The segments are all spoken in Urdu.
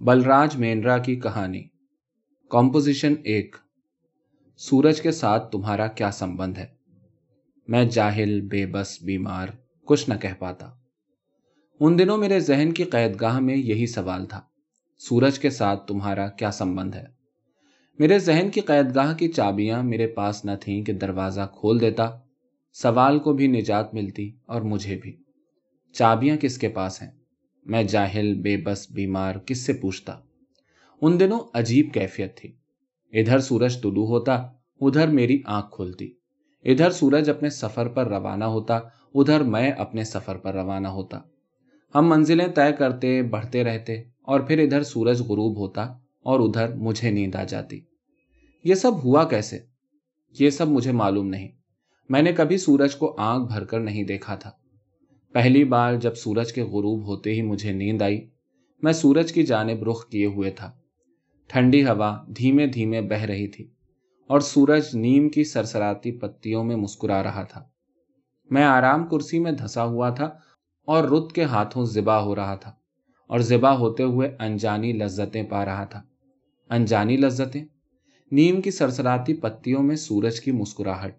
بلراج مینرا کی کہانی۔ کمپوزیشن ایک۔ سورج کے ساتھ تمہارا کیا سمبند ہے؟ میں جاہل، بے بس، بیمار، کچھ نہ کہہ پاتا۔ ان دنوں میرے ذہن کی قید گاہ میں یہی سوال تھا۔ سورج کے ساتھ تمہارا کیا سمبند ہے؟ میرے ذہن کی قید گاہ کی چابیاں میرے پاس نہ تھیں کہ دروازہ کھول دیتا۔ سوال کو بھی نجات ملتی اور مجھے بھی۔ چابیاں کس کے پاس ہیں؟ میں جاہل، بے بس، بیمار، کس سے پوچھتا؟ ان دنوں عجیب کیفیت تھی۔ ادھر سورج طلوع ہوتا، ادھر میری آنکھ کھلتی۔ ادھر سورج اپنے سفر پر روانہ ہوتا، ادھر میں اپنے سفر پر روانہ ہوتا۔ ہم منزلیں طے کرتے، بڑھتے رہتے، اور پھر ادھر سورج غروب ہوتا، اور ادھر مجھے نیند آ جاتی۔ یہ سب ہوا کیسے؟ یہ سب مجھے معلوم نہیں۔ میں نے کبھی سورج کو آنکھ بھر کر نہیں دیکھا تھا۔ پہلی بار جب سورج کے غروب ہوتے ہی مجھے نیند آئی، میں سورج کی جانب رخ کیے ہوئے تھا۔ ٹھنڈی ہوا دھیمے دھیمے بہ رہی تھی اور سورج نیم کی سرسراتی پتیوں میں مسکرا رہا تھا۔ میں آرام کرسی میں دھسا ہوا تھا اور رت کے ہاتھوں زبا ہو رہا تھا اور زبا ہوتے ہوئے انجانی لذتیں پا رہا تھا۔ انجانی لذتیں؟ نیم کی سرسراتی پتیوں میں سورج کی مسکراہٹ۔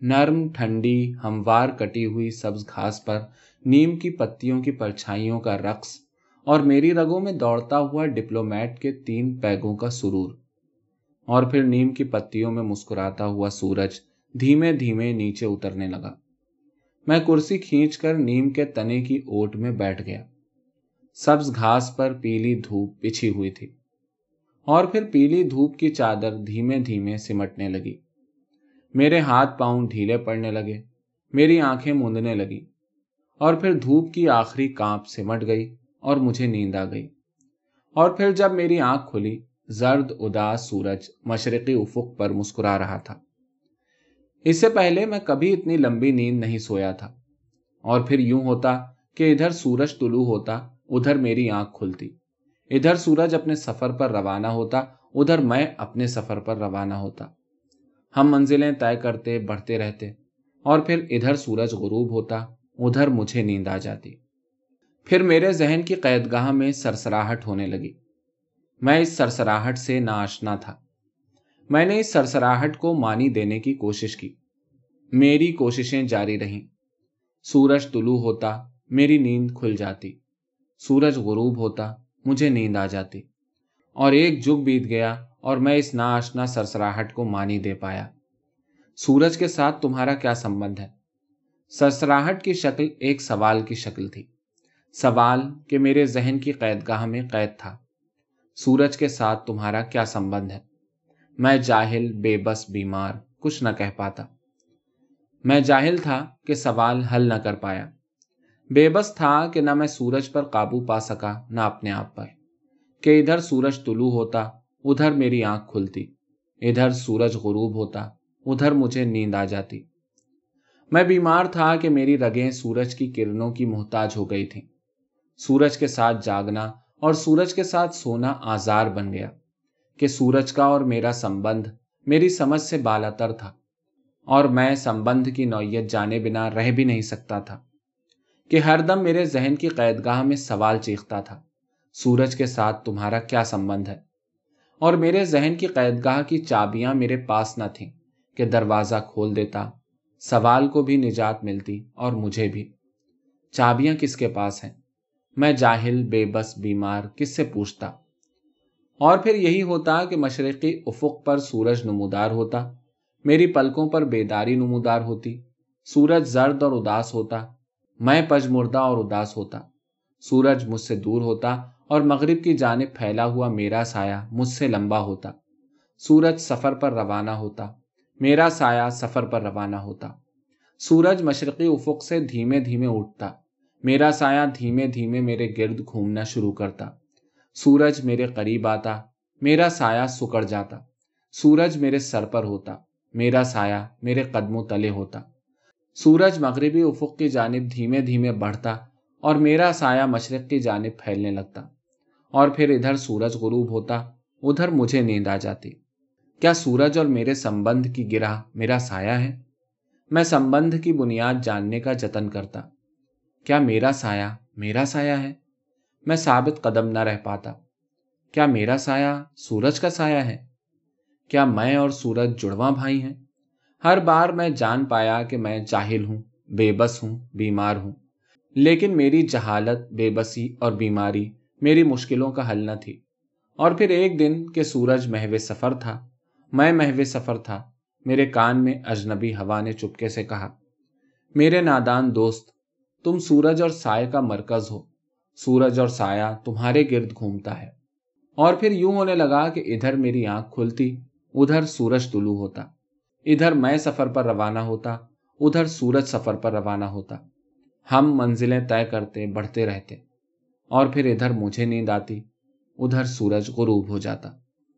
نرم، ٹھنڈی، ہموار، کٹی ہوئی سبز گھاس پر نیم کی پتیوں کی پرچھائیوں کا رقص اور میری رگوں میں دوڑتا ہوا ڈپلومیٹ کے تین پیگوں کا سرور۔ اور پھر نیم کی پتیوں میں مسکراتا ہوا سورج دھیمے دھیمے نیچے اترنے لگا۔ میں کرسی کھینچ کر نیم کے تنے کی اوٹ میں بیٹھ گیا۔ سبز گھاس پر پیلی دھوپ پچھی ہوئی تھی۔ اور پھر پیلی دھوپ کی چادر دھیمے دھیمے سمٹنے لگی۔ میرے ہاتھ پاؤں ڈھیلے پڑنے لگے، میری آنکھیں موندنے لگی اور پھر دھوپ کی آخری کانپ سمٹ گئی اور مجھے نیند آ گئی۔ اور پھر جب میری آنکھ کھلی، زرد، اداس سورج مشرقی افق پر مسکرا رہا تھا۔ اس سے پہلے میں کبھی اتنی لمبی نیند نہیں سویا تھا۔ اور پھر یوں ہوتا کہ ادھر سورج طلوع ہوتا، ادھر میری آنکھ کھلتی۔ ادھر سورج اپنے سفر پر روانہ ہوتا، ادھر میں اپنے سفر پر روانہ ہوتا۔ ہم منزلیں طے کرتے، بڑھتے رہتے۔ اور پھر ادھر سورج غروب ہوتا، ادھر مجھے نیند آ جاتی۔ پھر میرے ذہن کی قید گاہ میں سرسراہٹ ہونے لگی۔ میں اس سرسراہٹ سے ناشنا تھا۔ میں نے اس سرسراہٹ کو مانی دینے کی کوشش کی۔ میری کوششیں جاری رہیں۔ سورج طلوع ہوتا، میری نیند کھل جاتی۔ سورج غروب ہوتا، مجھے نیند آ جاتی۔ اور ایک جگ بیت گیا اور میں اس ناشنا سرسراہٹ کو مانی دے پایا۔ سورج کے ساتھ تمہارا کیا سمبند ہے؟ سرسراہٹ کی شکل ایک سوال کی شکل تھی۔ سوال کہ میرے ذہن کی قید گاہ میں قید تھا۔ سورج کے ساتھ تمہارا کیا سمبند ہے؟ میں جاہل، بے بس، بیمار، کچھ نہ کہہ پاتا۔ میں جاہل تھا کہ سوال حل نہ کر پایا۔ بے بس تھا کہ نہ میں سورج پر قابو پا سکا، نہ اپنے آپ پر۔ کہ ادھر سورج طلوع ہوتا، ادھر میری آنکھ کھلتی، ادھر سورج غروب ہوتا، ادھر مجھے نیند آ جاتی۔ میں بیمار تھا کہ میری رگیں سورج کی کرنوں کی محتاج ہو گئی تھی سورج کے ساتھ جاگنا اور سورج کے ساتھ سونا آزار بن گیا کہ سورج کا اور میرا سمبند میری سمجھ سے بالا تر تھا اور میں سمبند کی نوعیت جانے بنا رہ بھی نہیں سکتا تھا کہ ہر دم میرے ذہن کی قید گاہ میں سوال چیختا تھا۔ سورج کے ساتھ تمہارا کیا سمبند ہے؟ اور میرے ذہن کی قید گاہ کی چابیاں میرے پاس نہ تھیں کہ دروازہ کھول دیتا، سوال کو بھی نجات ملتی اور مجھے بھی۔ چابیاں کس کے پاس ہیں؟ میں جاہل، بے بس، بیمار، کس سے پوچھتا؟ اور پھر یہی ہوتا کہ مشرقی افق پر سورج نمودار ہوتا، میری پلکوں پر بیداری نمودار ہوتی، سورج زرد اور اداس ہوتا، میں پج مردہ اور اداس ہوتا، سورج مجھ سے دور ہوتا اور مغرب کی جانب پھیلا ہوا میرا سایہ مجھ سے لمبا ہوتا۔ سورج سفر پر روانہ ہوتا۔ میرا سایہ سفر پر روانہ ہوتا۔ سورج مشرقی افق سے دھیمے دھیمے اٹھتا۔ میرا سایہ دھیمے دھیمے میرے گرد گھومنا شروع کرتا۔ سورج میرے قریب آتا۔ میرا سایہ سکڑ جاتا۔ سورج میرے سر پر ہوتا۔ میرا سایہ میرے قدموں تلے ہوتا۔ سورج مغربی افق کی جانب دھیمے دھیمے بڑھتا اور میرا سایہ مشرق کی جانب پھیلنے لگتا۔ اور پھر ادھر سورج غروب ہوتا، ادھر مجھے نیند آ جاتی۔ کیا سورج اور میرے سمبند کی گرہ میرا سایہ ہے؟ میں سمبند کی بنیاد جاننے کا جتن کرتا۔ کیا میرا سایہ میرا سایہ ہے؟ میں ثابت قدم نہ رہ پاتا۔ کیا میرا سایہ سورج کا سایہ ہے؟ کیا میں اور سورج جڑواں بھائی ہیں؟ ہر بار میں جان پایا کہ میں جاہل ہوں، بے بس ہوں، بیمار ہوں۔ لیکن میری جہالت، بے بسی اور بیماری میری مشکلوں کا حل نہ تھی۔ اور پھر ایک دن کہ سورج محو سفر تھا، میں محو سفر تھا، میرے کان میں اجنبی ہوا نے چپکے سے کہا، میرے نادان دوست، تم سورج اور سائے کا مرکز ہو۔ سورج اور سایہ تمہارے گرد گھومتا ہے۔ اور پھر یوں ہونے لگا کہ ادھر میری آنکھ کھلتی، ادھر سورج طلوع ہوتا۔ ادھر میں سفر پر روانہ ہوتا، ادھر سورج سفر پر روانہ ہوتا۔ ہم منزلیں طے کرتے، بڑھتے رہتے۔ اور پھر ادھر مجھے نیند آتی ادھر سورج غروب ہو جاتا۔